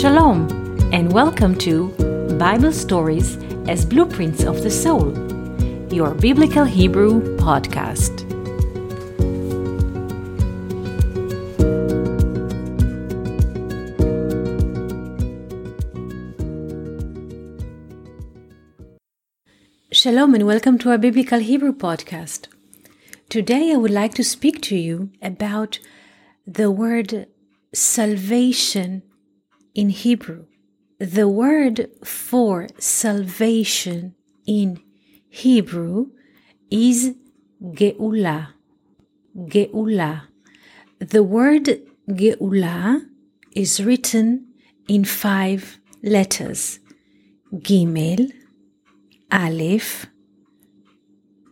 Shalom, and welcome to Bible Stories as Blueprints of the Soul, your Biblical Hebrew podcast. Shalom, and welcome to our Biblical Hebrew podcast. Today, I would like to speak to you about the word salvation in Hebrew. The word for salvation in Hebrew is Geula. Geula. The word Geula is written in five letters Gimel, Aleph,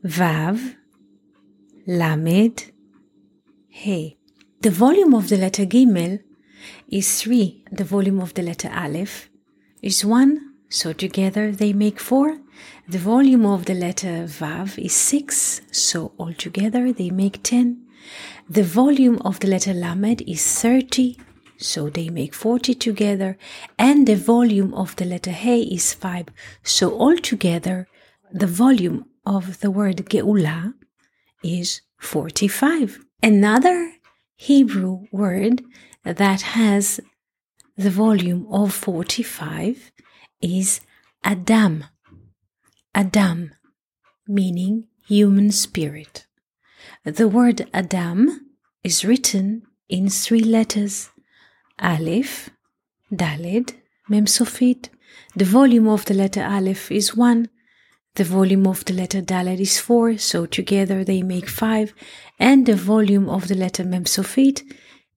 Vav, Lamed, He. The volume of the letter Gimel is 3. The volume of the letter Aleph is 1. So together they make 4. The volume of the letter Vav is 6. So altogether they make 10. The volume of the letter Lamed is 30. So they make 40 together. And the volume of the letter He is 5. So altogether the volume of the word Geula is 45. Another Hebrew word that has the volume of 45 is Adam. Adam, meaning human spirit. The word Adam is written in three letters Aleph, Daled, Mem Sofit. The volume of the letter Aleph is 1, the volume of the letter Dalet is 4, so together they make 5, and the volume of the letter Mem Sofit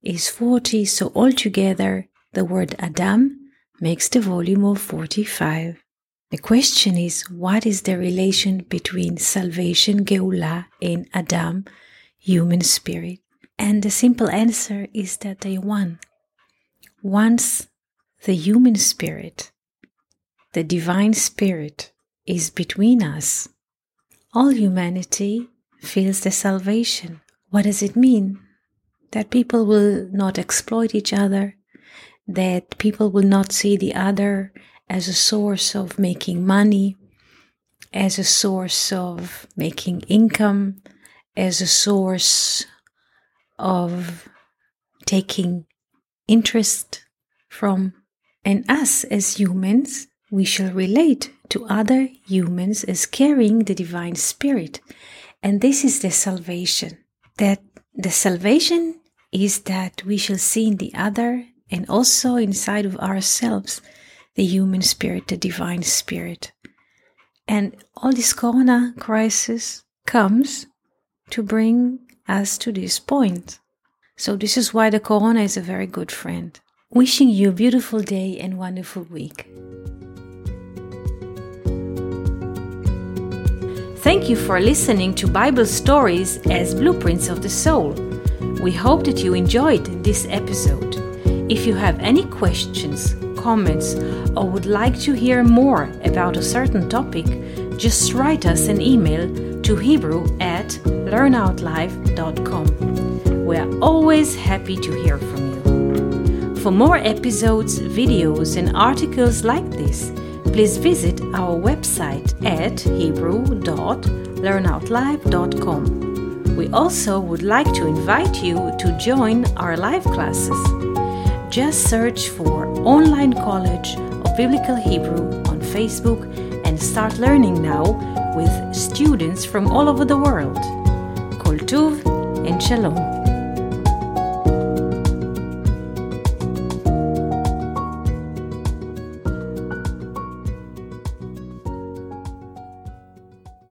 is 40, so altogether the word Adam makes the volume of 45. The question is what is the relation between salvation, Geula, and Adam, human spirit? And the simple answer is that they one. Once the human spirit, the divine spirit, is between us. All humanity feels the salvation. What does it mean? That people will not exploit each other, that people will not see the other as a source of making money, as a source of making income, as a source of taking interest from. And us as humans, we shall relate to other humans as carrying the divine spirit. And this is the salvation. That the salvation is that we shall see in the other and also inside of ourselves the human spirit, the divine spirit. And all this corona crisis comes to bring us to this point. So this is why the corona is a very good friend. Wishing you a beautiful day and wonderful week. Thank you for listening to Bible stories as blueprints of the soul. We hope that you enjoyed this episode. If you have any questions, comments, or would like to hear more about a certain topic, just write us an email to Hebrew at learnoutlive.com. We are always happy to hear from you. For more episodes, videos, and articles like this, please visit our website at hebrew.learnoutlive.com. We also would like to invite you to join our live classes. Just search for Online College of Biblical Hebrew on Facebook and start learning now with students from all over the world. Kol Tuv and Shalom.